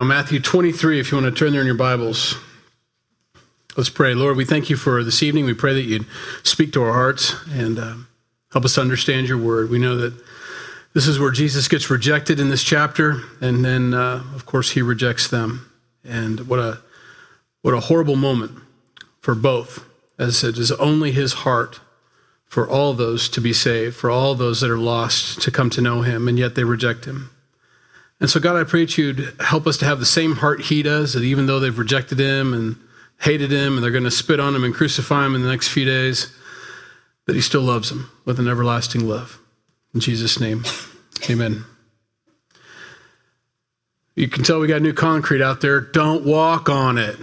Matthew 23, if you want to turn there in your Bibles. Let's pray. Lord, we thank you for this evening. We pray that you'd speak to our hearts and uh, help us understand your word. We know that this is where Jesus gets rejected in this chapter, and then, uh, of course, he rejects them. And what a what a horrible moment for both, as it is only his heart for all those to be saved, for all those that are lost to come to know him, and yet they reject him. And so, God, I pray that you'd help us to have the same heart he does, that even though they've rejected him and hated him and they're going to spit on him and crucify him in the next few days, that he still loves them with an everlasting love. In Jesus' name, amen. You can tell we got new concrete out there. Don't walk on it.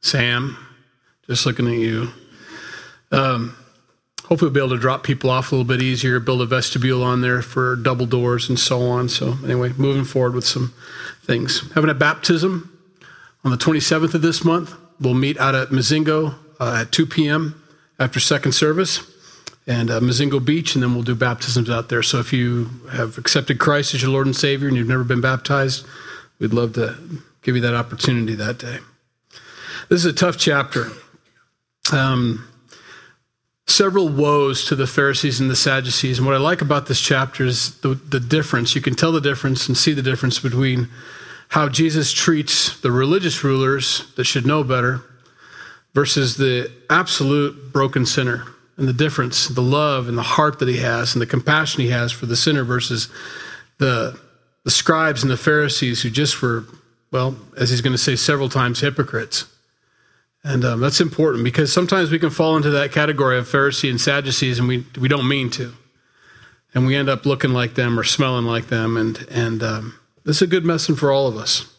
Sam, just looking at you. Um, hopefully we'll be able to drop people off a little bit easier, build a vestibule on there for double doors and so on. So anyway, moving forward with some things. Having a baptism on the 27th of this month. We'll meet out at Mozingo uh, at 2 p.m. after second service and uh, Mozingo Beach, and then we'll do baptisms out there. So if you have accepted Christ as your Lord and Savior and you've never been baptized, we'd love to give you that opportunity that day. This is a tough chapter. Um, several woes to the Pharisees and the Sadducees. And what I like about this chapter is the, the difference. You can tell the difference and see the difference between how Jesus treats the religious rulers that should know better versus the absolute broken sinner. And the difference, the love and the heart that he has and the compassion he has for the sinner versus the, the scribes and the Pharisees who just were, well, as he's going to say several times, hypocrites. And um, that's important because sometimes we can fall into that category of Pharisee and Sadducees and we, we don't mean to. And we end up looking like them or smelling like them. And, and um, this is a good lesson for all of us.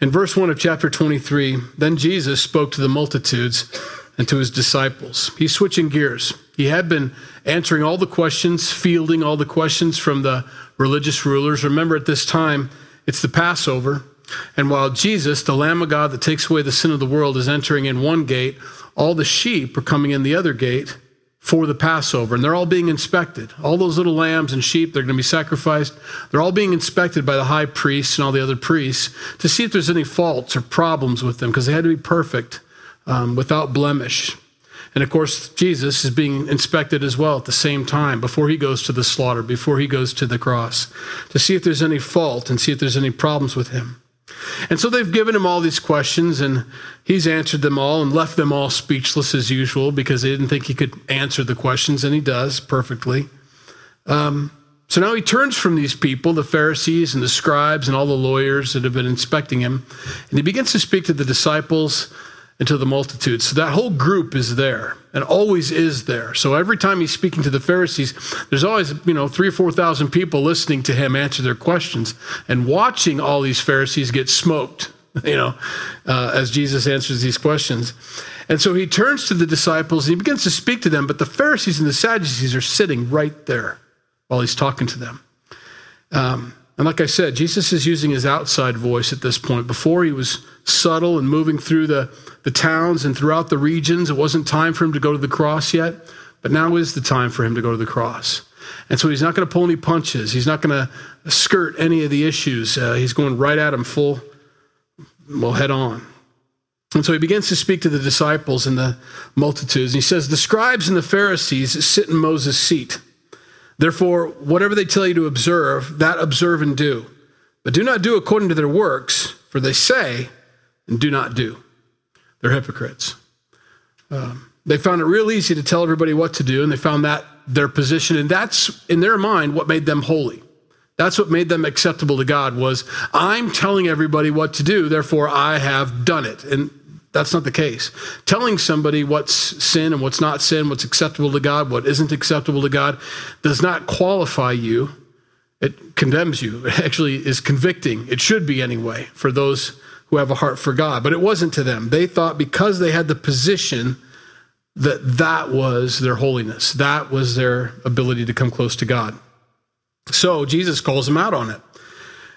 In verse 1 of chapter 23, then Jesus spoke to the multitudes and to his disciples. He's switching gears. He had been answering all the questions, fielding all the questions from the religious rulers. Remember, at this time, it's the Passover. And while Jesus, the Lamb of God that takes away the sin of the world, is entering in one gate, all the sheep are coming in the other gate for the Passover. And they're all being inspected. All those little lambs and sheep, they're going to be sacrificed. They're all being inspected by the high priests and all the other priests to see if there's any faults or problems with them because they had to be perfect um, without blemish. And of course, Jesus is being inspected as well at the same time before he goes to the slaughter, before he goes to the cross, to see if there's any fault and see if there's any problems with him. And so they've given him all these questions, and he's answered them all and left them all speechless as usual because they didn't think he could answer the questions, and he does perfectly. Um, so now he turns from these people, the Pharisees and the scribes and all the lawyers that have been inspecting him, and he begins to speak to the disciples and to the multitude. So that whole group is there and always is there. So every time he's speaking to the Pharisees, there's always, you know, three or 4,000 people listening to him answer their questions and watching all these Pharisees get smoked, you know, uh, as Jesus answers these questions. And so he turns to the disciples and he begins to speak to them, but the Pharisees and the Sadducees are sitting right there while he's talking to them. Um, and like I said, Jesus is using his outside voice at this point. Before he was subtle and moving through the, the towns and throughout the regions. It wasn't time for him to go to the cross yet, but now is the time for him to go to the cross. And so he's not going to pull any punches. He's not going to skirt any of the issues. Uh, he's going right at him full, well, head on. And so he begins to speak to the disciples and the multitudes. And he says, The scribes and the Pharisees sit in Moses' seat. Therefore, whatever they tell you to observe, that observe and do. But do not do according to their works, for they say and do not do. They're hypocrites. Um, they found it real easy to tell everybody what to do, and they found that their position, and that's in their mind what made them holy. That's what made them acceptable to God was I'm telling everybody what to do, therefore I have done it. And that's not the case. Telling somebody what's sin and what's not sin, what's acceptable to God, what isn't acceptable to God, does not qualify you. It condemns you. It actually is convicting. It should be anyway for those who have a heart for God. But it wasn't to them. They thought because they had the position that that was their holiness, that was their ability to come close to God. So Jesus calls them out on it.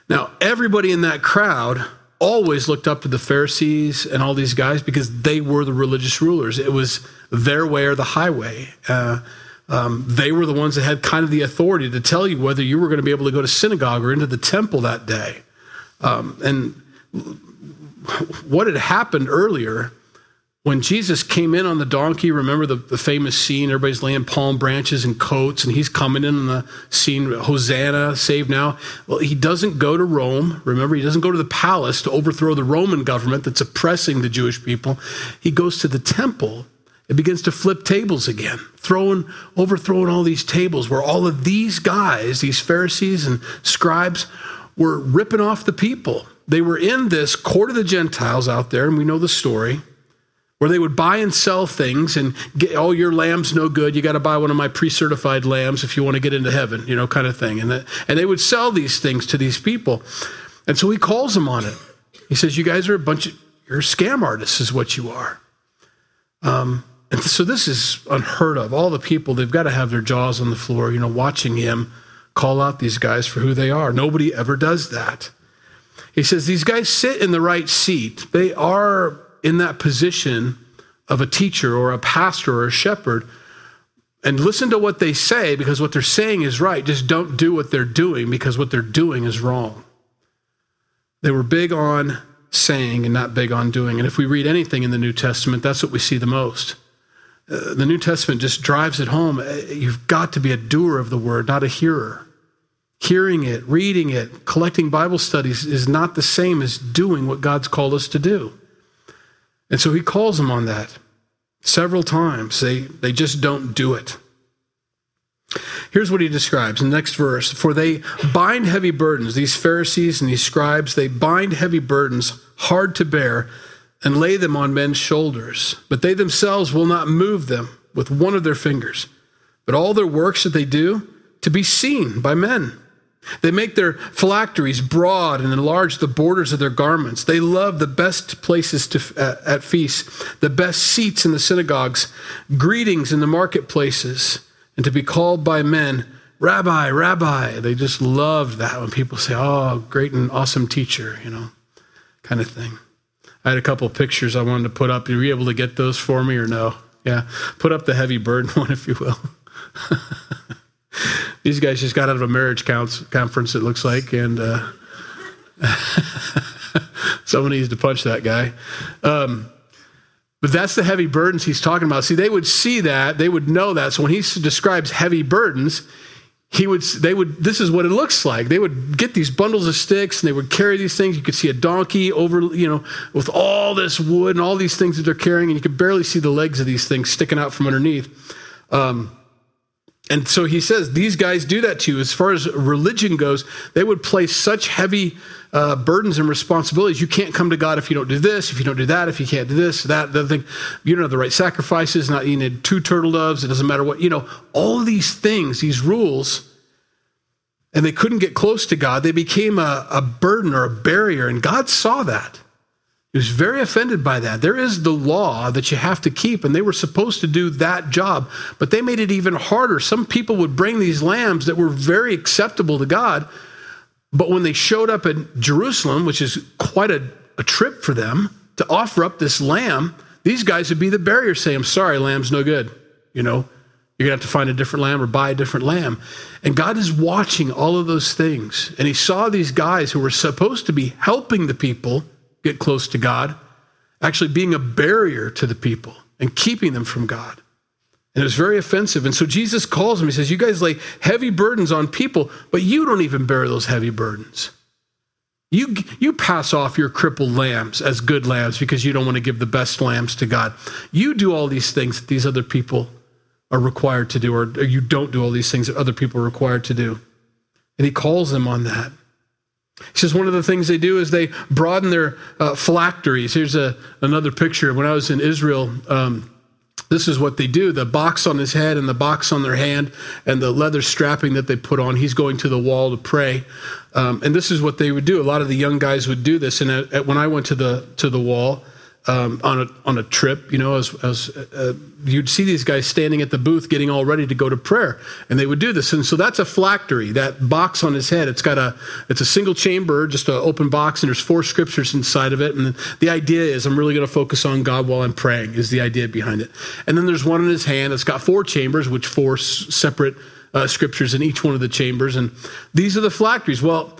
Now, everybody in that crowd always looked up to the Pharisees and all these guys because they were the religious rulers. It was their way or the highway. Uh, Um, they were the ones that had kind of the authority to tell you whether you were going to be able to go to synagogue or into the temple that day. Um, and what had happened earlier when Jesus came in on the donkey, remember the, the famous scene? Everybody's laying palm branches and coats, and he's coming in on the scene, Hosanna, save now. Well, he doesn't go to Rome. Remember, he doesn't go to the palace to overthrow the Roman government that's oppressing the Jewish people. He goes to the temple and begins to flip tables again, throwing, overthrowing all these tables where all of these guys, these Pharisees and scribes, were ripping off the people. They were in this court of the Gentiles out there, and we know the story where they would buy and sell things and get, oh, your lamb's no good. You got to buy one of my pre certified lambs if you want to get into heaven, you know, kind of thing. And, that, and they would sell these things to these people. And so he calls them on it. He says, You guys are a bunch of, you're scam artists, is what you are. Um, and so this is unheard of. All the people, they've got to have their jaws on the floor, you know, watching him call out these guys for who they are. Nobody ever does that. He says, These guys sit in the right seat. They are in that position of a teacher or a pastor or a shepherd and listen to what they say because what they're saying is right. Just don't do what they're doing because what they're doing is wrong. They were big on saying and not big on doing. And if we read anything in the New Testament, that's what we see the most. Uh, the New Testament just drives it home. Uh, you've got to be a doer of the word, not a hearer. Hearing it, reading it, collecting Bible studies is not the same as doing what God's called us to do. And so he calls them on that several times. They, they just don't do it. Here's what he describes in the next verse For they bind heavy burdens, these Pharisees and these scribes, they bind heavy burdens hard to bear and lay them on men's shoulders, but they themselves will not move them with one of their fingers. But all their works that they do to be seen by men. They make their phylacteries broad and enlarge the borders of their garments. They love the best places to, uh, at feasts, the best seats in the synagogues, greetings in the marketplaces, and to be called by men, Rabbi, Rabbi. They just love that when people say, Oh, great and awesome teacher, you know, kind of thing. I had a couple pictures I wanted to put up. Are you able to get those for me or no? Yeah. Put up the heavy burden one, if you will. These guys just got out of a marriage conference, it looks like, and uh, someone needs to punch that guy. Um, but that's the heavy burdens he's talking about. See, they would see that, they would know that. So when he describes heavy burdens, he would they would this is what it looks like they would get these bundles of sticks and they would carry these things you could see a donkey over you know with all this wood and all these things that they're carrying and you could barely see the legs of these things sticking out from underneath um, and so he says, these guys do that to you. As far as religion goes, they would place such heavy uh, burdens and responsibilities. You can't come to God if you don't do this, if you don't do that, if you can't do this, that, the thing. You don't have the right sacrifices, not need two turtle doves, it doesn't matter what, you know, all these things, these rules, and they couldn't get close to God. They became a, a burden or a barrier, and God saw that. He was very offended by that. There is the law that you have to keep, and they were supposed to do that job, but they made it even harder. Some people would bring these lambs that were very acceptable to God, but when they showed up in Jerusalem, which is quite a, a trip for them to offer up this lamb, these guys would be the barrier, say, I'm sorry, lamb's no good. You know, you're going to have to find a different lamb or buy a different lamb. And God is watching all of those things. And He saw these guys who were supposed to be helping the people get close to God, actually being a barrier to the people and keeping them from God. And it was very offensive. And so Jesus calls them. He says, You guys lay heavy burdens on people, but you don't even bear those heavy burdens. You, you pass off your crippled lambs as good lambs because you don't want to give the best lambs to God. You do all these things that these other people are required to do, or you don't do all these things that other people are required to do. And he calls them on that. He says one of the things they do is they broaden their uh, phylacteries. Here's a, another picture. When I was in Israel, um, this is what they do the box on his head and the box on their hand and the leather strapping that they put on. He's going to the wall to pray. Um, and this is what they would do. A lot of the young guys would do this. And at, at, when I went to the, to the wall, um, on a on a trip, you know, as, as uh, you'd see these guys standing at the booth getting all ready to go to prayer, and they would do this. And so that's a phylactery. That box on his head, it's got a it's a single chamber, just an open box, and there's four scriptures inside of it. And the idea is, I'm really going to focus on God while I'm praying. Is the idea behind it? And then there's one in his hand. It's got four chambers, which four separate uh, scriptures in each one of the chambers, and these are the phylacteries. Well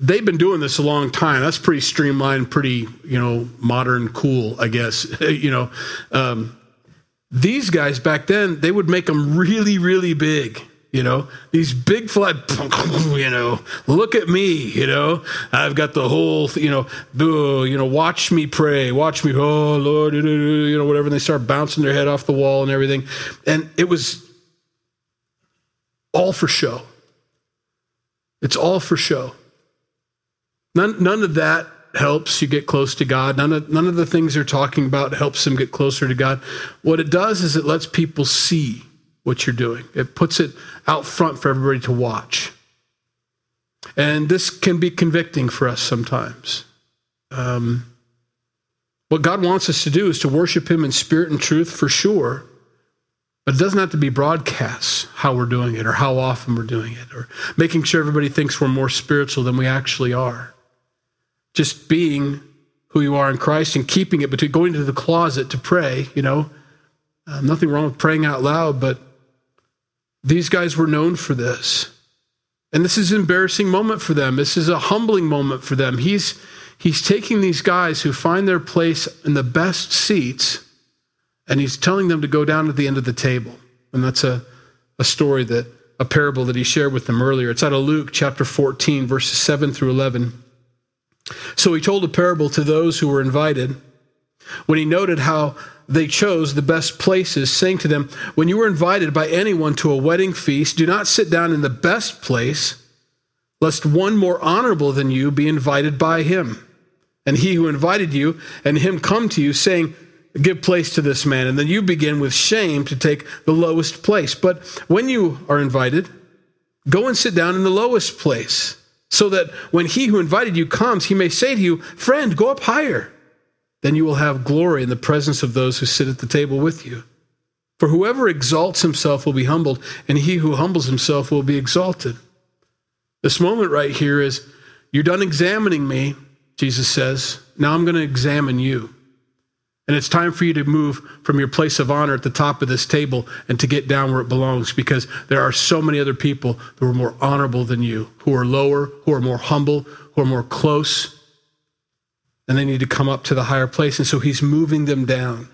they've been doing this a long time. That's pretty streamlined, pretty you know modern, cool, I guess. you know, um, these guys back then they would make them really, really big. You know, these big flat, you know, look at me, you know, I've got the whole, you know, you know, watch me pray, watch me, oh Lord, you know, whatever. And they start bouncing their head off the wall and everything. And it was all for show. It's all for show. None, none of that helps you get close to God. None of, none of the things they're talking about helps them get closer to God. What it does is it lets people see what you're doing, it puts it out front for everybody to watch. And this can be convicting for us sometimes. Um, what God wants us to do is to worship Him in spirit and truth for sure. But it doesn't have to be broadcast how we're doing it or how often we're doing it or making sure everybody thinks we're more spiritual than we actually are just being who you are in Christ and keeping it between going to the closet to pray, you know. Uh, nothing wrong with praying out loud, but these guys were known for this. And this is an embarrassing moment for them. This is a humbling moment for them. He's he's taking these guys who find their place in the best seats and he's telling them to go down to the end of the table. And that's a, a story that a parable that he shared with them earlier. It's out of Luke chapter 14, verses 7 through 11. So he told a parable to those who were invited when he noted how they chose the best places, saying to them, When you are invited by anyone to a wedding feast, do not sit down in the best place, lest one more honorable than you be invited by him. And he who invited you and him come to you, saying, Give place to this man. And then you begin with shame to take the lowest place. But when you are invited, go and sit down in the lowest place so that when he who invited you comes, he may say to you, Friend, go up higher. Then you will have glory in the presence of those who sit at the table with you. For whoever exalts himself will be humbled, and he who humbles himself will be exalted. This moment right here is you're done examining me, Jesus says. Now I'm going to examine you. And it's time for you to move from your place of honor at the top of this table and to get down where it belongs because there are so many other people who are more honorable than you, who are lower, who are more humble, who are more close. And they need to come up to the higher place. And so he's moving them down.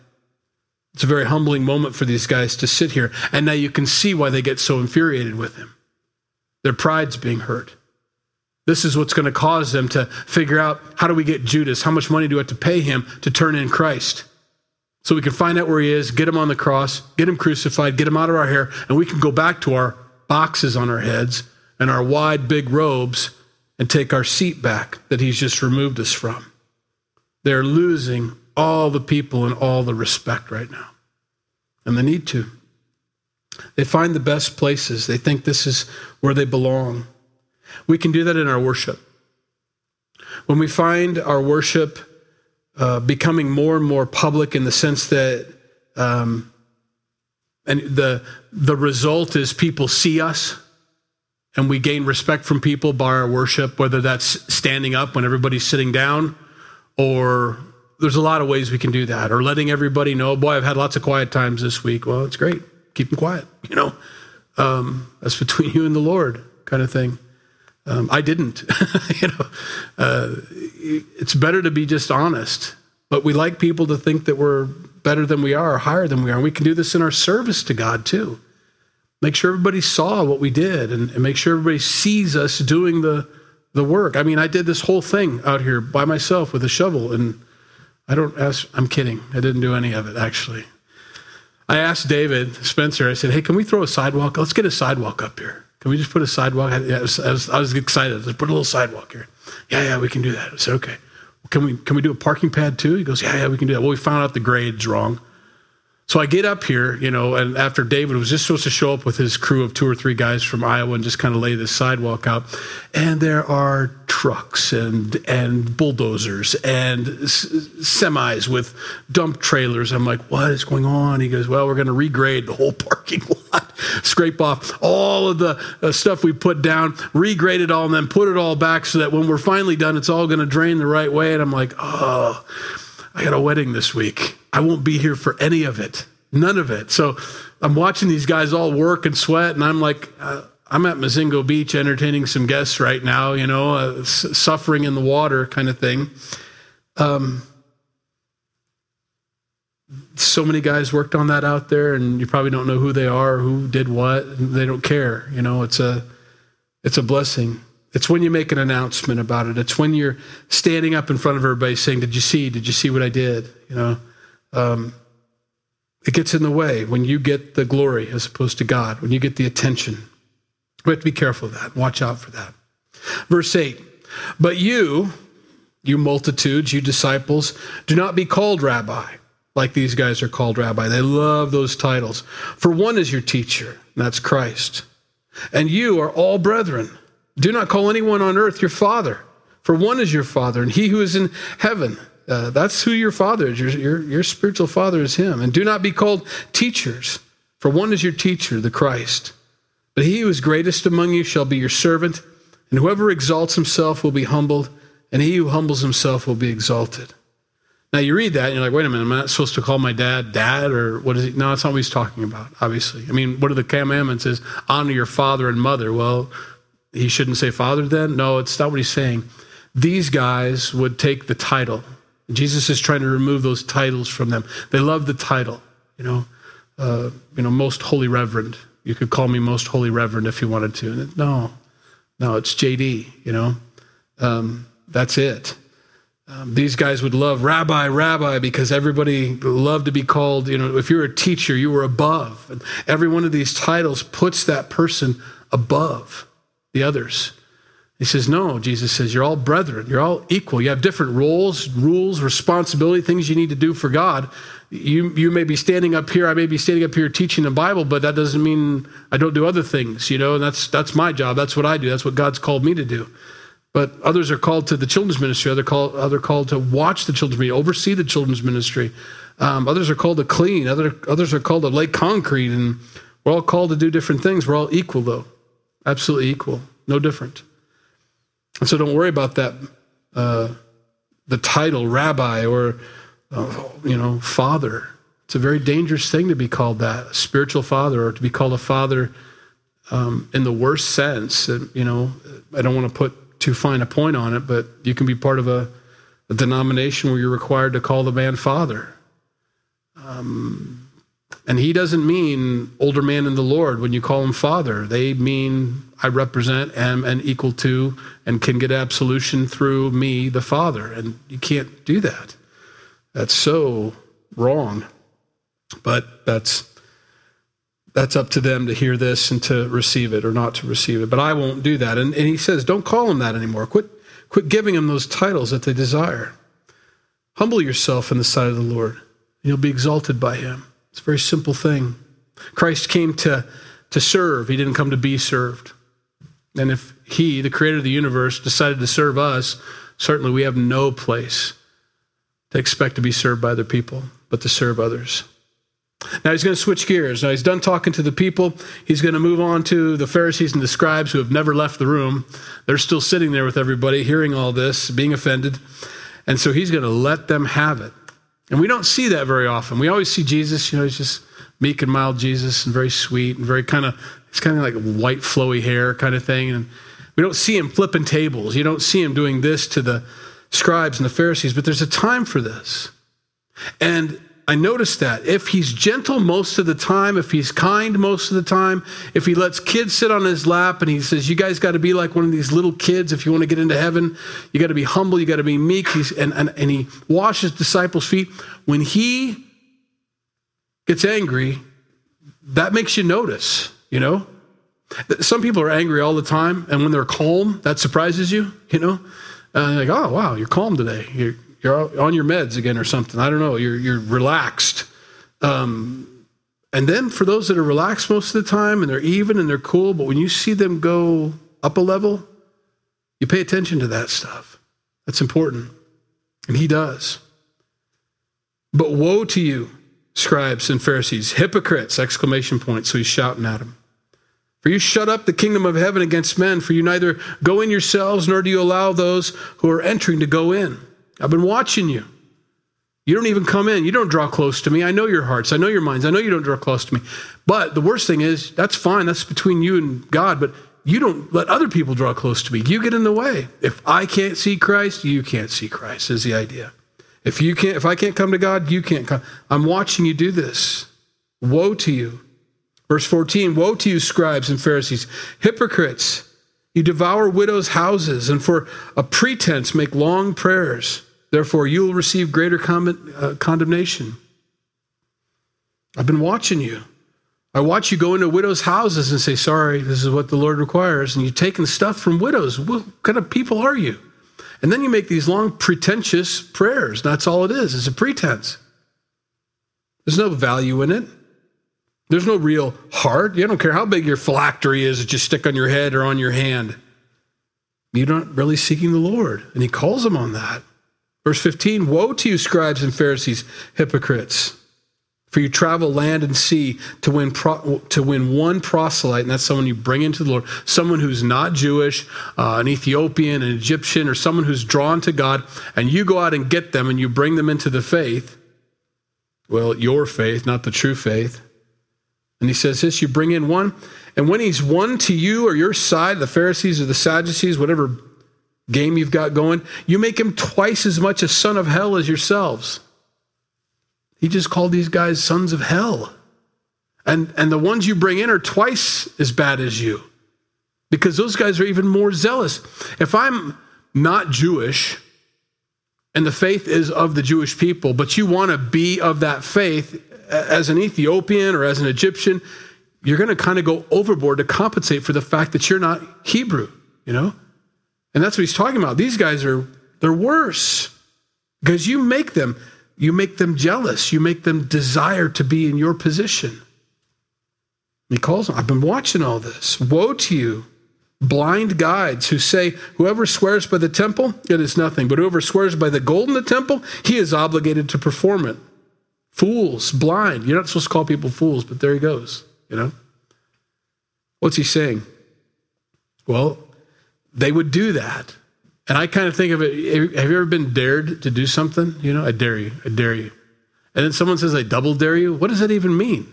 It's a very humbling moment for these guys to sit here. And now you can see why they get so infuriated with him. Their pride's being hurt. This is what's going to cause them to figure out how do we get Judas? How much money do we have to pay him to turn in Christ? So we can find out where he is, get him on the cross, get him crucified, get him out of our hair, and we can go back to our boxes on our heads and our wide, big robes and take our seat back that he's just removed us from. They're losing all the people and all the respect right now. And they need to. They find the best places. They think this is where they belong. We can do that in our worship. When we find our worship uh, becoming more and more public in the sense that, um, and the the result is people see us, and we gain respect from people by our worship, whether that's standing up when everybody's sitting down, or there's a lot of ways we can do that, or letting everybody know, boy, I've had lots of quiet times this week. Well, it's great. Keep them quiet. You know, um, that's between you and the Lord, kind of thing. Um, I didn't. you know, uh, it's better to be just honest. But we like people to think that we're better than we are, or higher than we are. And we can do this in our service to God too. Make sure everybody saw what we did, and, and make sure everybody sees us doing the the work. I mean, I did this whole thing out here by myself with a shovel, and I don't ask. I'm kidding. I didn't do any of it actually. I asked David Spencer. I said, "Hey, can we throw a sidewalk? Let's get a sidewalk up here." Can we just put a sidewalk? I, was, I, was, I was excited. Let's put a little sidewalk here. Yeah, yeah, we can do that. I said, okay. Can we can we do a parking pad too? He goes, yeah, yeah, we can do that. Well, we found out the grade's wrong. So I get up here, you know, and after David was just supposed to show up with his crew of two or three guys from Iowa and just kind of lay this sidewalk out, and there are trucks and and bulldozers and s- semis with dump trailers. I'm like, what is going on? He goes, well, we're going to regrade the whole parking lot, scrape off all of the uh, stuff we put down, regrade it all, and then put it all back so that when we're finally done, it's all going to drain the right way. And I'm like, oh. I got a wedding this week. I won't be here for any of it, none of it. So I'm watching these guys all work and sweat, and I'm like, uh, I'm at Mozingo Beach entertaining some guests right now, you know, uh, suffering in the water kind of thing. Um, so many guys worked on that out there, and you probably don't know who they are, who did what. They don't care. You know, it's a it's a blessing. It's when you make an announcement about it. It's when you're standing up in front of everybody saying, "Did you see? Did you see what I did?" You know, um, it gets in the way when you get the glory as opposed to God. When you get the attention, we have to be careful of that. Watch out for that. Verse eight. But you, you multitudes, you disciples, do not be called rabbi like these guys are called rabbi. They love those titles. For one is your teacher, and that's Christ. And you are all brethren. Do not call anyone on earth your father, for one is your father, and he who is in heaven. Uh, that's who your father is. Your, your, your spiritual father is him. And do not be called teachers, for one is your teacher, the Christ. But he who is greatest among you shall be your servant, and whoever exalts himself will be humbled, and he who humbles himself will be exalted. Now you read that and you're like, wait a minute, am I not supposed to call my dad dad or what is he? No, that's not what he's talking about, obviously. I mean, what are the commandments is honor your father and mother. Well, he shouldn't say father then? No, it's not what he's saying. These guys would take the title. Jesus is trying to remove those titles from them. They love the title, you know, uh, you know, most holy reverend. You could call me most holy reverend if you wanted to. No, no, it's JD, you know. Um, that's it. Um, these guys would love rabbi, rabbi, because everybody loved to be called, you know, if you're a teacher, you were above. And every one of these titles puts that person above the others. He says, No, Jesus says, you're all brethren. You're all equal. You have different roles, rules, responsibility, things you need to do for God. You, you may be standing up here, I may be standing up here teaching the Bible, but that doesn't mean I don't do other things, you know, and that's, that's my job. That's what I do. That's what God's called me to do. But others are called to the children's ministry. Other called, other called to watch the children's ministry, oversee the children's ministry. Um, others are called to clean. Other, others are called to lay concrete. And we're all called to do different things. We're all equal, though. Absolutely equal. No different. And so don't worry about that, uh, the title rabbi or, uh, you know, father. It's a very dangerous thing to be called that, spiritual father, or to be called a father um, in the worst sense. And, you know, I don't want to put too fine a point on it, but you can be part of a, a denomination where you're required to call the man father. Um, and he doesn't mean older man in the Lord when you call him father. They mean I represent, am, and equal to, and can get absolution through me, the father. And you can't do that. That's so wrong. But that's that's up to them to hear this and to receive it or not to receive it. But I won't do that. And, and he says, don't call him that anymore. Quit, quit giving him those titles that they desire. Humble yourself in the sight of the Lord, and you'll be exalted by him. It's a very simple thing. Christ came to, to serve, he didn't come to be served. And if he, the creator of the universe, decided to serve us, certainly we have no place to expect to be served by other people, but to serve others. Now he's going to switch gears. Now he's done talking to the people. He's going to move on to the Pharisees and the scribes who have never left the room. They're still sitting there with everybody, hearing all this, being offended. And so he's going to let them have it. And we don't see that very often. We always see Jesus, you know, he's just meek and mild Jesus and very sweet and very kind of, it's kind of like white flowy hair kind of thing. And we don't see him flipping tables. You don't see him doing this to the scribes and the Pharisees, but there's a time for this. And I noticed that if he's gentle most of the time, if he's kind most of the time, if he lets kids sit on his lap and he says, You guys got to be like one of these little kids if you want to get into heaven, you got to be humble, you got to be meek, he's, and, and, and he washes disciples' feet. When he gets angry, that makes you notice, you know? Some people are angry all the time, and when they're calm, that surprises you, you know? And like, oh, wow, you're calm today. You're, you're on your meds again or something. I don't know. You're, you're relaxed. Um, and then for those that are relaxed most of the time and they're even and they're cool, but when you see them go up a level, you pay attention to that stuff. That's important. And he does. But woe to you, scribes and Pharisees, hypocrites! Exclamation point. So he's shouting at them. For you shut up the kingdom of heaven against men, for you neither go in yourselves nor do you allow those who are entering to go in. I've been watching you. You don't even come in. You don't draw close to me. I know your hearts. I know your minds. I know you don't draw close to me. But the worst thing is, that's fine. That's between you and God. But you don't let other people draw close to me. You get in the way. If I can't see Christ, you can't see Christ, is the idea. If you can't, if I can't come to God, you can't come. I'm watching you do this. Woe to you. Verse 14 Woe to you, scribes and Pharisees, hypocrites! You devour widows' houses, and for a pretense make long prayers. Therefore, you will receive greater uh, condemnation. I've been watching you. I watch you go into widows' houses and say, Sorry, this is what the Lord requires. And you're taking stuff from widows. What kind of people are you? And then you make these long, pretentious prayers. That's all it is. It's a pretense. There's no value in it. There's no real heart. You don't care how big your phylactery is that you stick on your head or on your hand. You're not really seeking the Lord. And he calls them on that. Verse 15 Woe to you, scribes and Pharisees, hypocrites! For you travel land and sea to win, pro, to win one proselyte, and that's someone you bring into the Lord, someone who's not Jewish, uh, an Ethiopian, an Egyptian, or someone who's drawn to God, and you go out and get them and you bring them into the faith. Well, your faith, not the true faith. And he says this you bring in one, and when he's won to you or your side, the Pharisees or the Sadducees, whatever game you've got going, you make him twice as much a son of hell as yourselves. He just called these guys sons of hell. And, and the ones you bring in are twice as bad as you because those guys are even more zealous. If I'm not Jewish and the faith is of the Jewish people, but you want to be of that faith as an Ethiopian or as an Egyptian, you're going to kind of go overboard to compensate for the fact that you're not Hebrew, you know? And that's what he's talking about. These guys are, they're worse because you make them, you make them jealous. You make them desire to be in your position. He calls them, I've been watching all this. Woe to you, blind guides who say, Whoever swears by the temple, it is nothing. But whoever swears by the gold in the temple, he is obligated to perform it. Fools, blind. You're not supposed to call people fools, but there he goes, you know? What's he saying? Well, they would do that. And I kind of think of it have you ever been dared to do something? You know, I dare you, I dare you. And then someone says, I double dare you. What does that even mean?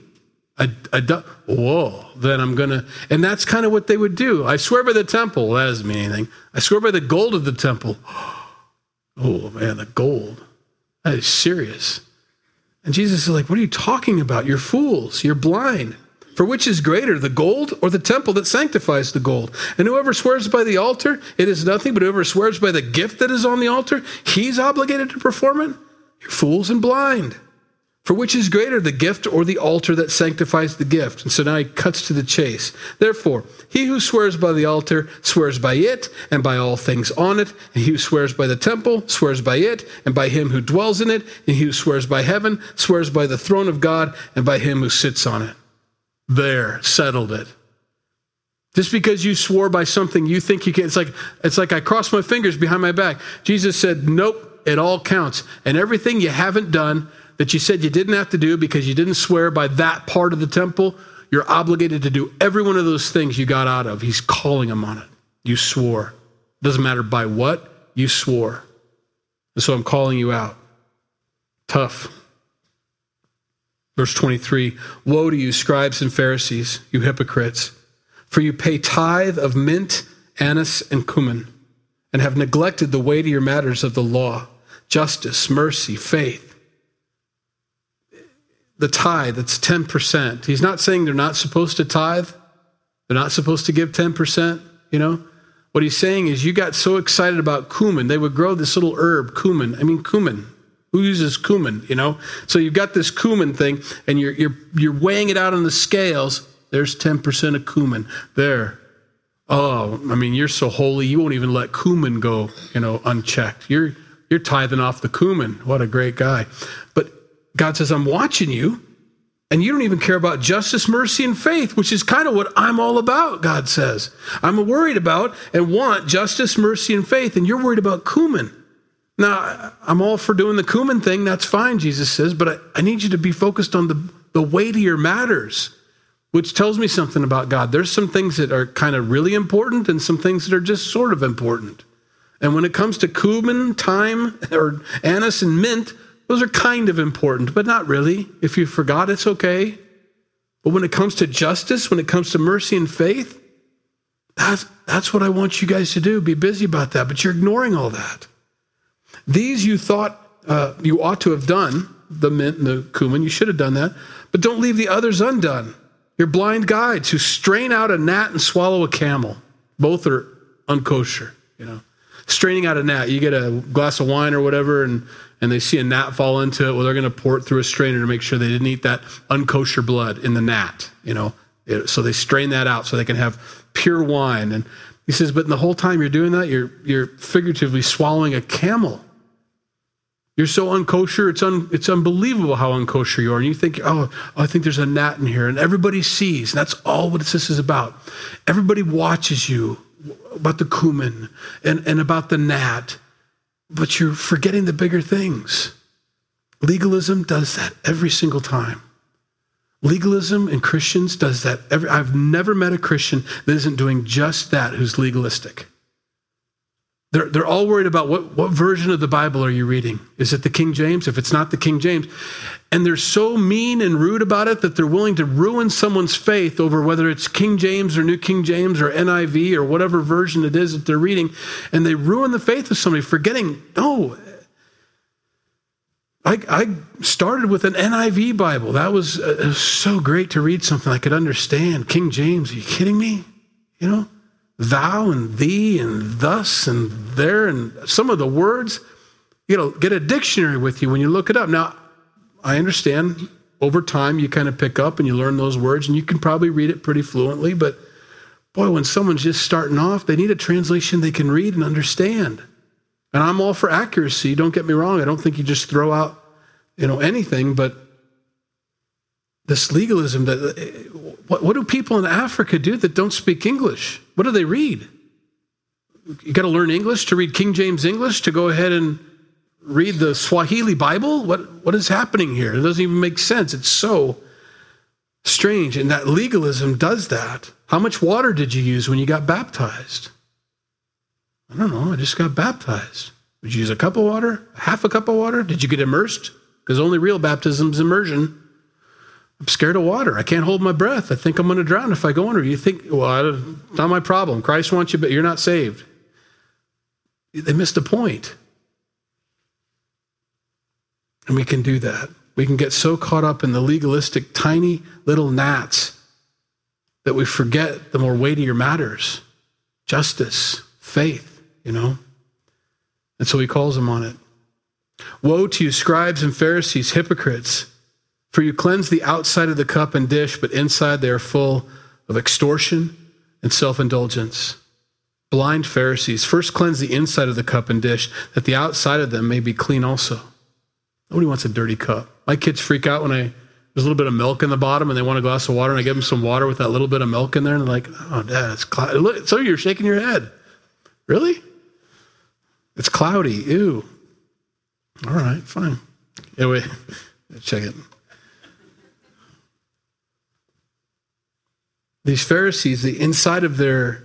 I, I du- whoa, then I'm going to. And that's kind of what they would do. I swear by the temple. That doesn't mean anything. I swear by the gold of the temple. Oh, man, the gold. That is serious. And Jesus is like, What are you talking about? You're fools. You're blind. For which is greater, the gold or the temple that sanctifies the gold? And whoever swears by the altar, it is nothing, but whoever swears by the gift that is on the altar, he's obligated to perform it? You're fools and blind. For which is greater, the gift or the altar that sanctifies the gift? And so now he cuts to the chase. Therefore, he who swears by the altar swears by it and by all things on it. And he who swears by the temple swears by it and by him who dwells in it. And he who swears by heaven swears by the throne of God and by him who sits on it. There, settled it. Just because you swore by something you think you can, it's like, it's like I crossed my fingers behind my back. Jesus said, Nope, it all counts. And everything you haven't done that you said you didn't have to do because you didn't swear by that part of the temple, you're obligated to do every one of those things you got out of. He's calling them on it. You swore. Doesn't matter by what, you swore. And so I'm calling you out. Tough. Verse 23 Woe to you, scribes and Pharisees, you hypocrites, for you pay tithe of mint, anise, and cumin, and have neglected the weightier matters of the law justice, mercy, faith. The tithe, that's 10%. He's not saying they're not supposed to tithe, they're not supposed to give 10%, you know? What he's saying is you got so excited about cumin, they would grow this little herb, cumin. I mean, cumin. Who uses cumin, you know? So you've got this cumin thing and you're, you're, you're weighing it out on the scales. There's 10% of cumin there. Oh, I mean, you're so holy, you won't even let cumin go, you know, unchecked. You're, you're tithing off the cumin. What a great guy. But God says, I'm watching you. And you don't even care about justice, mercy, and faith, which is kind of what I'm all about, God says. I'm worried about and want justice, mercy, and faith, and you're worried about cumin. Now, I'm all for doing the cumin thing. That's fine, Jesus says, but I, I need you to be focused on the, the weightier matters, which tells me something about God. There's some things that are kind of really important and some things that are just sort of important. And when it comes to cumin, thyme, or anise and mint, those are kind of important, but not really. If you forgot, it's okay. But when it comes to justice, when it comes to mercy and faith, that's, that's what I want you guys to do. Be busy about that, but you're ignoring all that. These you thought uh, you ought to have done, the mint and the cumin, you should have done that, but don't leave the others undone. You're blind guides who strain out a gnat and swallow a camel. Both are unkosher, you know. Straining out a gnat, you get a glass of wine or whatever, and, and they see a gnat fall into it. Well, they're going to pour it through a strainer to make sure they didn't eat that unkosher blood in the gnat, you know. So they strain that out so they can have pure wine. And he says, but in the whole time you're doing that, you're, you're figuratively swallowing a camel. You're so unkosher, it's, un, it's unbelievable how unkosher you are. And you think, oh, I think there's a gnat in here. And everybody sees. And that's all what this is about. Everybody watches you about the cumin and, and about the gnat, but you're forgetting the bigger things. Legalism does that every single time. Legalism in Christians does that. Every, I've never met a Christian that isn't doing just that who's legalistic. They're, they're all worried about what, what version of the Bible are you reading? Is it the King James? If it's not the King James. And they're so mean and rude about it that they're willing to ruin someone's faith over whether it's King James or New King James or NIV or whatever version it is that they're reading. And they ruin the faith of somebody, forgetting, no, I, I, started with an NIV Bible. That was, uh, was, so great to read something I could understand. King James, are you kidding me? You know? Thou and thee and thus and there and some of the words. You know, get a dictionary with you when you look it up. Now, I understand over time you kind of pick up and you learn those words and you can probably read it pretty fluently, but boy, when someone's just starting off, they need a translation they can read and understand. And I'm all for accuracy, don't get me wrong. I don't think you just throw out, you know, anything, but this legalism that what, what do people in Africa do that don't speak English? What do they read? You got to learn English to read King James English to go ahead and read the Swahili Bible? What, what is happening here? It doesn't even make sense. It's so strange. And that legalism does that. How much water did you use when you got baptized? I don't know. I just got baptized. Did you use a cup of water? Half a cup of water? Did you get immersed? Because only real baptism is immersion. I'm scared of water. I can't hold my breath. I think I'm going to drown if I go under. You think, well, it's not my problem. Christ wants you, but you're not saved. They missed the point. And we can do that. We can get so caught up in the legalistic, tiny little gnats that we forget the more weightier matters justice, faith, you know? And so he calls them on it. Woe to you, scribes and Pharisees, hypocrites! For you cleanse the outside of the cup and dish, but inside they are full of extortion and self indulgence. Blind Pharisees, first cleanse the inside of the cup and dish, that the outside of them may be clean also. Nobody wants a dirty cup. My kids freak out when I there's a little bit of milk in the bottom and they want a glass of water and I give them some water with that little bit of milk in there and they're like, oh, dad, it's cloudy. Look, so you're shaking your head. Really? It's cloudy. Ew. All right, fine. Anyway, check it. These Pharisees, the inside of their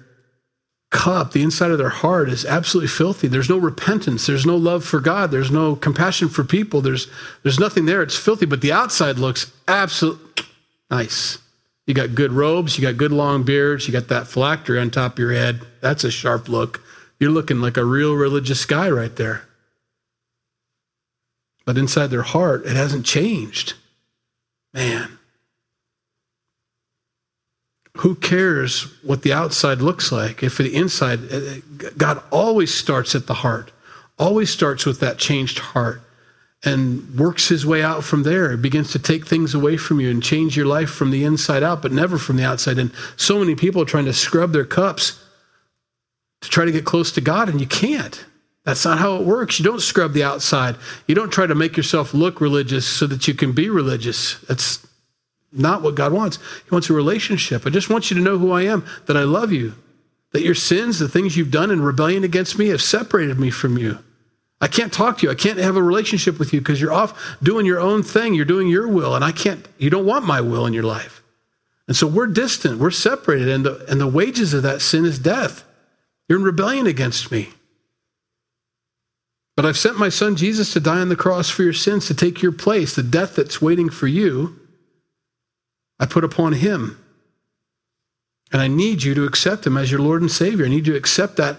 cup, the inside of their heart is absolutely filthy. There's no repentance. There's no love for God. There's no compassion for people. There's, there's nothing there. It's filthy, but the outside looks absolutely nice. You got good robes. You got good long beards. You got that phylactery on top of your head. That's a sharp look. You're looking like a real religious guy right there. But inside their heart, it hasn't changed. Man who cares what the outside looks like? If the inside uh, god always starts at the heart always starts with that changed heart and works his way out from there. He begins to take things away from you and change your life from the inside out but never from the outside and so many people are trying to scrub their cups to try to get close to god and you can't. That's not how it works. You don't scrub the outside. You don't try to make yourself look religious so that you can be religious. That's not what God wants. He wants a relationship. I just want you to know who I am, that I love you, that your sins, the things you've done in rebellion against me, have separated me from you. I can't talk to you. I can't have a relationship with you because you're off doing your own thing. You're doing your will, and I can't, you don't want my will in your life. And so we're distant, we're separated, and the, and the wages of that sin is death. You're in rebellion against me. But I've sent my son Jesus to die on the cross for your sins, to take your place. The death that's waiting for you, I put upon him. And I need you to accept him as your Lord and Savior. I need you to accept that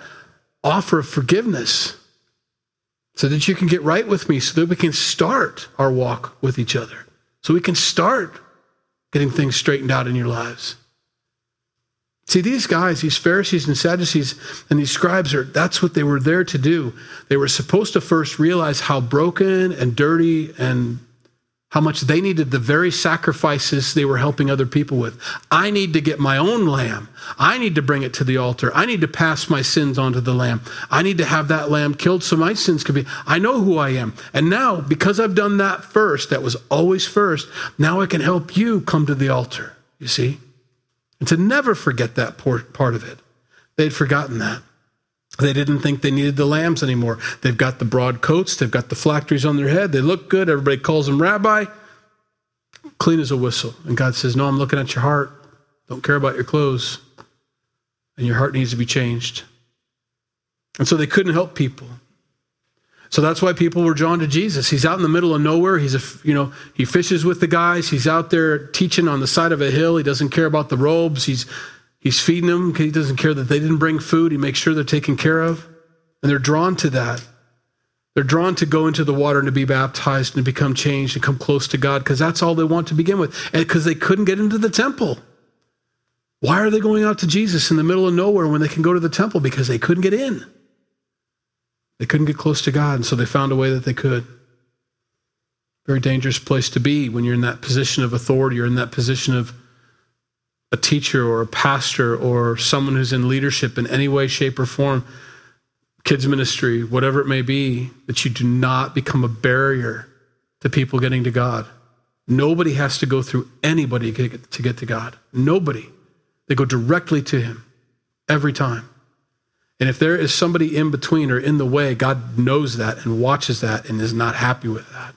offer of forgiveness so that you can get right with me, so that we can start our walk with each other, so we can start getting things straightened out in your lives. See, these guys, these Pharisees and Sadducees and these scribes, are that's what they were there to do. They were supposed to first realize how broken and dirty and how much they needed the very sacrifices they were helping other people with. I need to get my own lamb. I need to bring it to the altar. I need to pass my sins onto the lamb. I need to have that lamb killed so my sins can be. I know who I am. And now, because I've done that first, that was always first, now I can help you come to the altar, you see? And to never forget that part of it. They'd forgotten that. They didn't think they needed the lambs anymore. They've got the broad coats, they've got the phylacteries on their head, they look good. Everybody calls them rabbi, clean as a whistle. And God says, No, I'm looking at your heart. Don't care about your clothes. And your heart needs to be changed. And so they couldn't help people. So that's why people were drawn to Jesus. He's out in the middle of nowhere. He's a, you know, he fishes with the guys. He's out there teaching on the side of a hill. He doesn't care about the robes. He's He's feeding them. He doesn't care that they didn't bring food. He makes sure they're taken care of. And they're drawn to that. They're drawn to go into the water and to be baptized and to become changed and come close to God because that's all they want to begin with. And because they couldn't get into the temple. Why are they going out to Jesus in the middle of nowhere when they can go to the temple? Because they couldn't get in. They couldn't get close to God, and so they found a way that they could. Very dangerous place to be when you're in that position of authority or in that position of a teacher or a pastor or someone who's in leadership in any way, shape, or form, kids' ministry, whatever it may be, that you do not become a barrier to people getting to God. Nobody has to go through anybody to get to God. Nobody. They go directly to Him every time. And if there is somebody in between or in the way, God knows that and watches that and is not happy with that.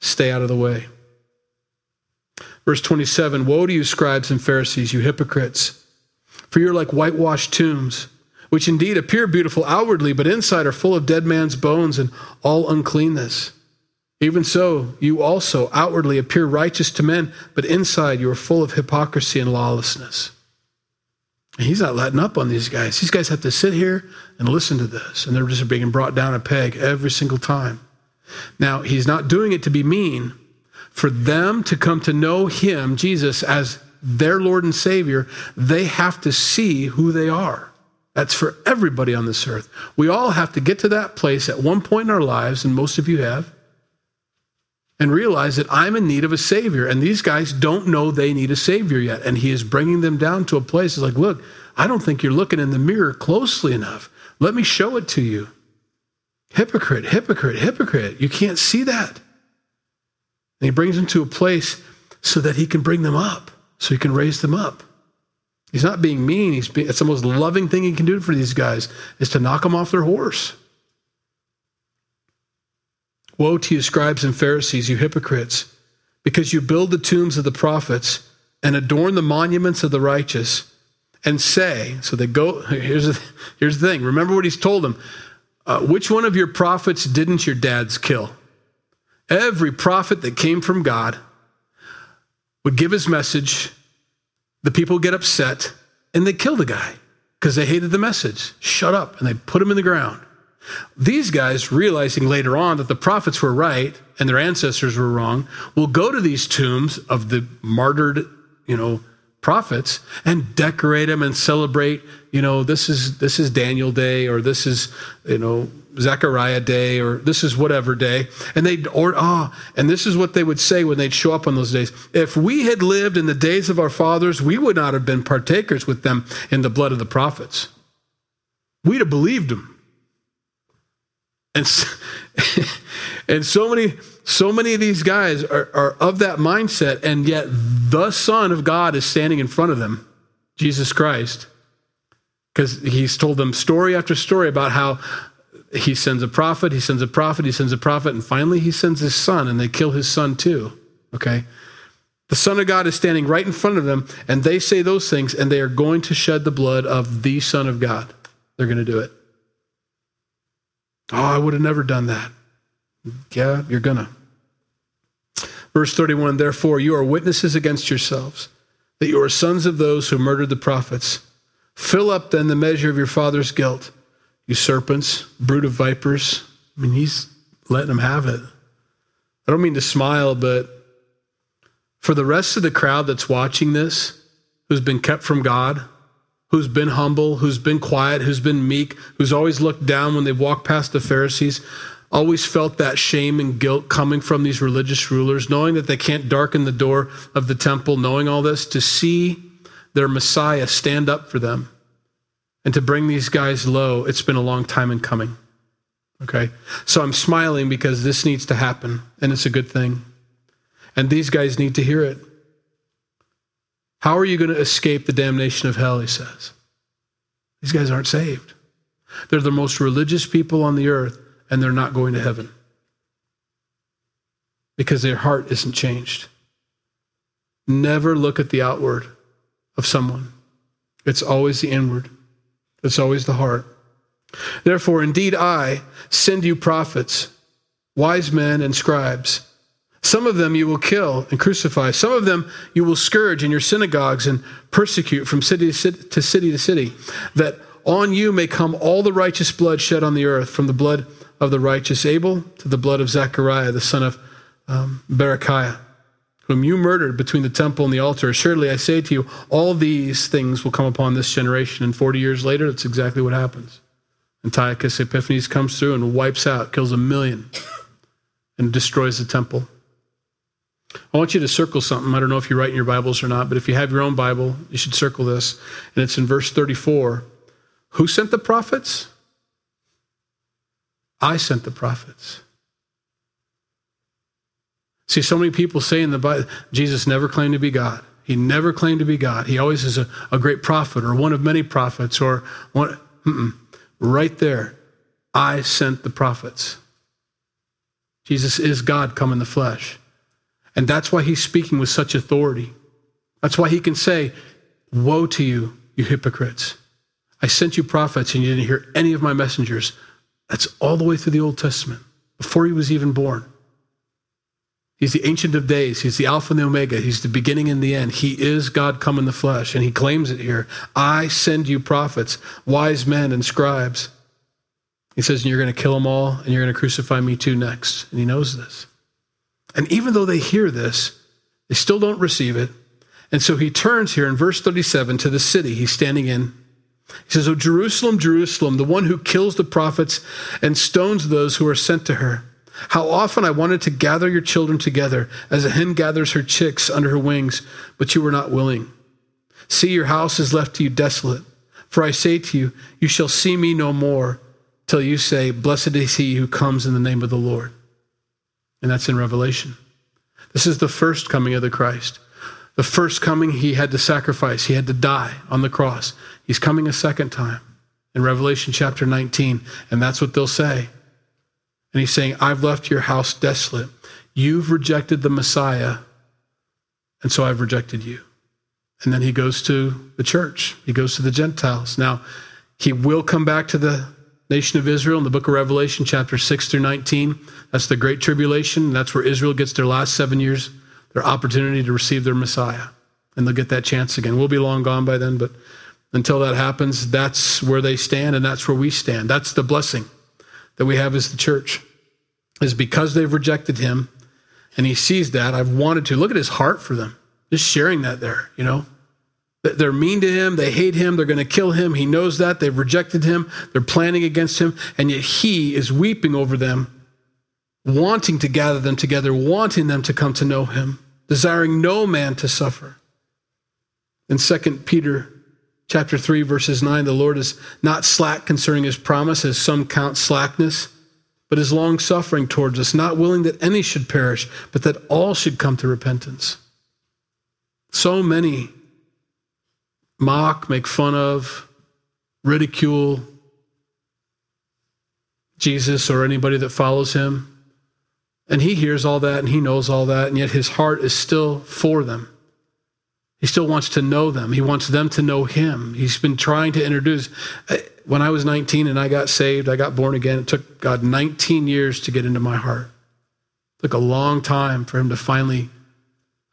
Stay out of the way. Verse 27 Woe to you, scribes and Pharisees, you hypocrites! For you're like whitewashed tombs, which indeed appear beautiful outwardly, but inside are full of dead man's bones and all uncleanness. Even so, you also outwardly appear righteous to men, but inside you are full of hypocrisy and lawlessness. And he's not letting up on these guys. These guys have to sit here and listen to this, and they're just being brought down a peg every single time. Now, he's not doing it to be mean, for them to come to know him, Jesus, as their Lord and Savior, they have to see who they are. That's for everybody on this earth. We all have to get to that place at one point in our lives, and most of you have, and realize that I'm in need of a Savior. And these guys don't know they need a Savior yet. And He is bringing them down to a place. It's like, look, I don't think you're looking in the mirror closely enough. Let me show it to you. Hypocrite, hypocrite, hypocrite. You can't see that. And he brings them to a place so that he can bring them up, so he can raise them up. He's not being mean. He's being, it's the most loving thing he can do for these guys is to knock them off their horse. Woe to you, scribes and Pharisees, you hypocrites, because you build the tombs of the prophets and adorn the monuments of the righteous and say, so they go, here's the, here's the thing. Remember what he's told them. Uh, which one of your prophets didn't your dads kill? Every prophet that came from God would give his message, the people get upset, and they kill the guy because they hated the message. Shut up. And they put him in the ground. These guys, realizing later on that the prophets were right and their ancestors were wrong, will go to these tombs of the martyred, you know, prophets and decorate them and celebrate, you know, this is this is Daniel Day or this is, you know, Zechariah Day or this is whatever day. And they'd or ah, and this is what they would say when they'd show up on those days. If we had lived in the days of our fathers, we would not have been partakers with them in the blood of the prophets. We'd have believed them. And, and so many so many of these guys are, are of that mindset, and yet the Son of God is standing in front of them, Jesus Christ, because he's told them story after story about how he sends a prophet, he sends a prophet, he sends a prophet, and finally he sends his son, and they kill his son too. Okay? The Son of God is standing right in front of them, and they say those things, and they are going to shed the blood of the Son of God. They're going to do it. Oh, I would have never done that. Yeah, you're gonna. Verse 31 Therefore, you are witnesses against yourselves that you are sons of those who murdered the prophets. Fill up then the measure of your father's guilt, you serpents, brood of vipers. I mean, he's letting them have it. I don't mean to smile, but for the rest of the crowd that's watching this, who's been kept from God, who's been humble, who's been quiet, who's been meek, who's always looked down when they've walked past the Pharisees, always felt that shame and guilt coming from these religious rulers, knowing that they can't darken the door of the temple, knowing all this, to see their Messiah stand up for them and to bring these guys low, it's been a long time in coming. Okay? So I'm smiling because this needs to happen, and it's a good thing. And these guys need to hear it. How are you going to escape the damnation of hell? He says. These guys aren't saved. They're the most religious people on the earth, and they're not going to heaven because their heart isn't changed. Never look at the outward of someone, it's always the inward, it's always the heart. Therefore, indeed, I send you prophets, wise men, and scribes. Some of them you will kill and crucify. Some of them you will scourge in your synagogues and persecute from city to city to city, that on you may come all the righteous blood shed on the earth, from the blood of the righteous Abel to the blood of Zechariah, the son of um, Berechiah, whom you murdered between the temple and the altar. Assuredly, I say to you, all these things will come upon this generation. And 40 years later, that's exactly what happens. Antiochus Epiphanes comes through and wipes out, kills a million, and destroys the temple. I want you to circle something. I don't know if you write in your Bibles or not, but if you have your own Bible, you should circle this. And it's in verse 34. Who sent the prophets? I sent the prophets. See, so many people say in the Bible, Jesus never claimed to be God. He never claimed to be God. He always is a, a great prophet or one of many prophets or one. Right there, I sent the prophets. Jesus is God come in the flesh. And that's why he's speaking with such authority. That's why he can say, Woe to you, you hypocrites. I sent you prophets and you didn't hear any of my messengers. That's all the way through the Old Testament, before he was even born. He's the Ancient of Days. He's the Alpha and the Omega. He's the beginning and the end. He is God come in the flesh, and he claims it here. I send you prophets, wise men, and scribes. He says, and you're going to kill them all, and you're going to crucify me too next. And he knows this. And even though they hear this, they still don't receive it. And so he turns here in verse 37 to the city he's standing in he says, Oh, Jerusalem, Jerusalem, the one who kills the prophets and stones those who are sent to her. How often I wanted to gather your children together as a hen gathers her chicks under her wings, but you were not willing. See, your house is left to you desolate. For I say to you, you shall see me no more till you say, Blessed is he who comes in the name of the Lord. And that's in Revelation. This is the first coming of the Christ. The first coming, he had to sacrifice, he had to die on the cross. He's coming a second time in Revelation chapter 19, and that's what they'll say. And he's saying, I've left your house desolate. You've rejected the Messiah, and so I've rejected you. And then he goes to the church, he goes to the Gentiles. Now, he will come back to the nation of Israel in the book of Revelation, chapter 6 through 19. That's the Great Tribulation. That's where Israel gets their last seven years their opportunity to receive their Messiah. And they'll get that chance again. We'll be long gone by then, but until that happens, that's where they stand and that's where we stand. That's the blessing that we have as the church, is because they've rejected him and he sees that. I've wanted to look at his heart for them, just sharing that there, you know. They're mean to him. They hate him. They're going to kill him. He knows that. They've rejected him. They're planning against him. And yet he is weeping over them wanting to gather them together, wanting them to come to know him, desiring no man to suffer. In 2 Peter chapter 3 verses 9 the Lord is not slack concerning his promise as some count slackness but is long suffering towards us, not willing that any should perish, but that all should come to repentance. So many mock, make fun of, ridicule Jesus or anybody that follows him. And he hears all that and he knows all that, and yet his heart is still for them. He still wants to know them. He wants them to know him. He's been trying to introduce. When I was 19 and I got saved, I got born again. It took God 19 years to get into my heart. It took a long time for him to finally.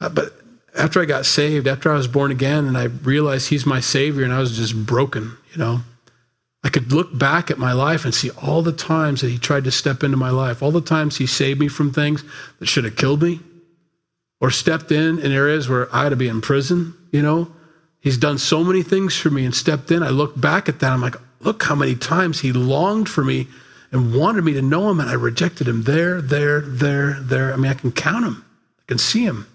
Uh, but after I got saved, after I was born again, and I realized he's my savior, and I was just broken, you know. I could look back at my life and see all the times that he tried to step into my life, all the times he saved me from things that should have killed me or stepped in in areas where I had to be in prison, you know. He's done so many things for me and stepped in. I look back at that. I'm like, look how many times he longed for me and wanted me to know him, and I rejected him there, there, there, there. I mean, I can count him, I can see him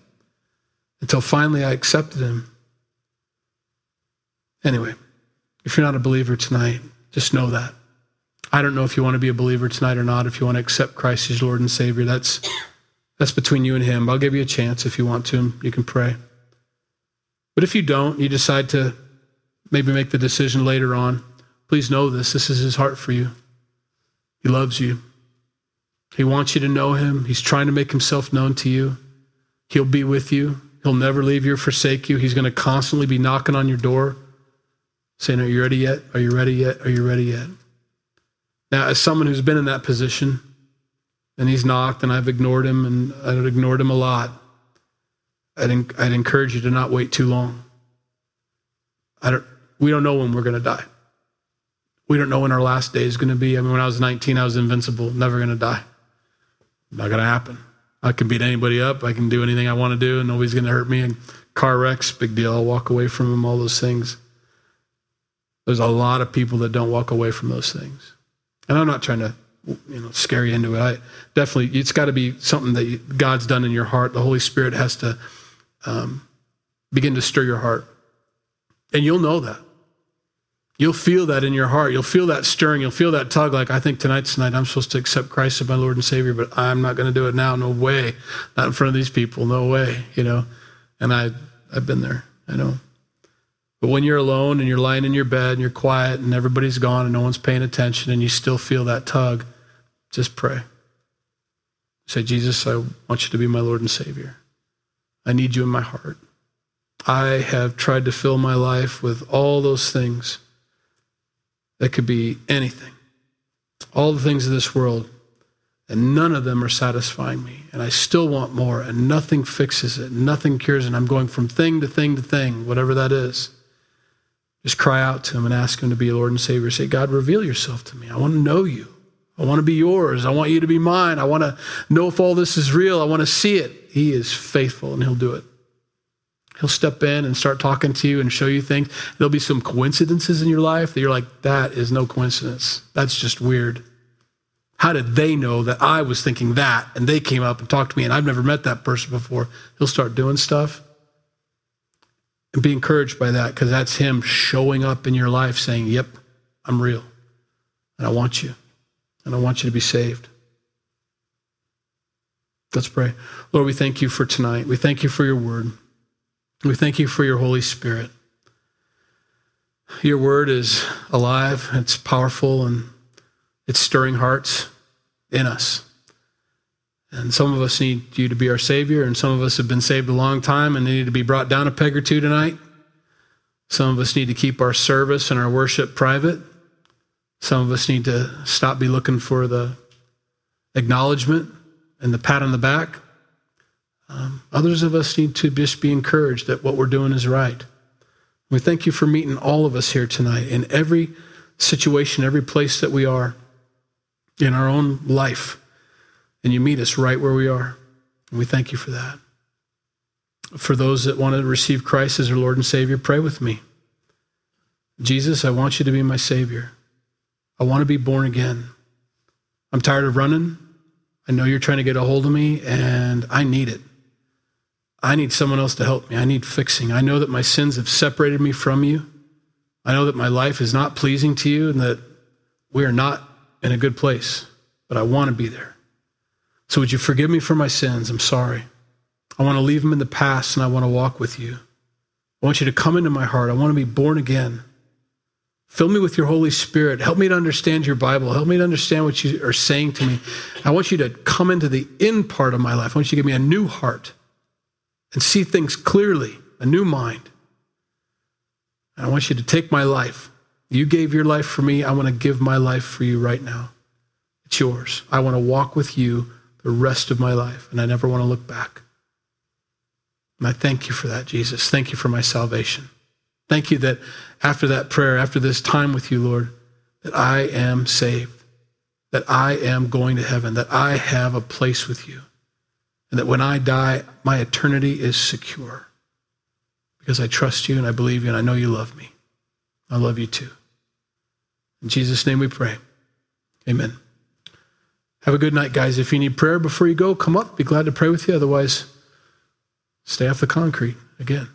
until finally I accepted him. Anyway, if you're not a believer tonight, just know that. I don't know if you want to be a believer tonight or not, if you want to accept Christ as Lord and Savior. That's, that's between you and Him. I'll give you a chance if you want to. You can pray. But if you don't, you decide to maybe make the decision later on, please know this. This is His heart for you. He loves you. He wants you to know Him. He's trying to make Himself known to you. He'll be with you. He'll never leave you or forsake you. He's going to constantly be knocking on your door saying, Are you ready yet? Are you ready yet? Are you ready yet? Now, as someone who's been in that position, and he's knocked, and I've ignored him, and I've ignored him a lot, I'd, I'd encourage you to not wait too long. I don't, we don't know when we're going to die. We don't know when our last day is going to be. I mean, when I was 19, I was invincible, never going to die. Not going to happen. I can beat anybody up. I can do anything I want to do, and nobody's going to hurt me. And car wrecks, big deal. I'll walk away from them, all those things. There's a lot of people that don't walk away from those things. And I'm not trying to you know scare you into it. I definitely it's got to be something that God's done in your heart. The Holy Spirit has to um, begin to stir your heart, and you'll know that. You'll feel that in your heart. You'll feel that stirring. You'll feel that tug. Like I think tonight's tonight. I'm supposed to accept Christ as my Lord and Savior, but I'm not going to do it now. No way. Not in front of these people. No way. You know. And I I've been there. I know. But when you're alone and you're lying in your bed and you're quiet and everybody's gone and no one's paying attention and you still feel that tug, just pray. Say, Jesus, I want you to be my Lord and Savior. I need you in my heart. I have tried to fill my life with all those things that could be anything, all the things of this world, and none of them are satisfying me. And I still want more, and nothing fixes it, nothing cures it. I'm going from thing to thing to thing, whatever that is. Just cry out to Him and ask Him to be Lord and Savior. Say, God, reveal yourself to me. I want to know you. I want to be yours. I want you to be mine. I want to know if all this is real. I want to see it. He is faithful and He'll do it. He'll step in and start talking to you and show you things. There'll be some coincidences in your life that you're like, that is no coincidence. That's just weird. How did they know that I was thinking that and they came up and talked to me and I've never met that person before? He'll start doing stuff. And be encouraged by that because that's Him showing up in your life saying, Yep, I'm real. And I want you. And I want you to be saved. Let's pray. Lord, we thank you for tonight. We thank you for your word. We thank you for your Holy Spirit. Your word is alive, it's powerful, and it's stirring hearts in us. And some of us need you to be our Savior, and some of us have been saved a long time and they need to be brought down a peg or two tonight. Some of us need to keep our service and our worship private. Some of us need to stop be looking for the acknowledgement and the pat on the back. Um, others of us need to just be encouraged that what we're doing is right. We thank you for meeting all of us here tonight in every situation, every place that we are in our own life and you meet us right where we are. And we thank you for that. For those that want to receive Christ as their Lord and Savior, pray with me. Jesus, I want you to be my Savior. I want to be born again. I'm tired of running. I know you're trying to get a hold of me, and I need it. I need someone else to help me. I need fixing. I know that my sins have separated me from you. I know that my life is not pleasing to you and that we are not in a good place. but I want to be there. So would you forgive me for my sins? I'm sorry. I want to leave them in the past and I want to walk with you. I want you to come into my heart. I want to be born again. Fill me with your Holy Spirit. Help me to understand your Bible. Help me to understand what you are saying to me. I want you to come into the in part of my life. I want you to give me a new heart and see things clearly, a new mind. I want you to take my life. You gave your life for me. I want to give my life for you right now. It's yours. I want to walk with you the rest of my life, and I never want to look back. And I thank you for that, Jesus. Thank you for my salvation. Thank you that after that prayer, after this time with you, Lord, that I am saved, that I am going to heaven, that I have a place with you, and that when I die, my eternity is secure because I trust you and I believe you and I know you love me. I love you too. In Jesus' name we pray. Amen. Have a good night, guys. If you need prayer before you go, come up. Be glad to pray with you. Otherwise, stay off the concrete again.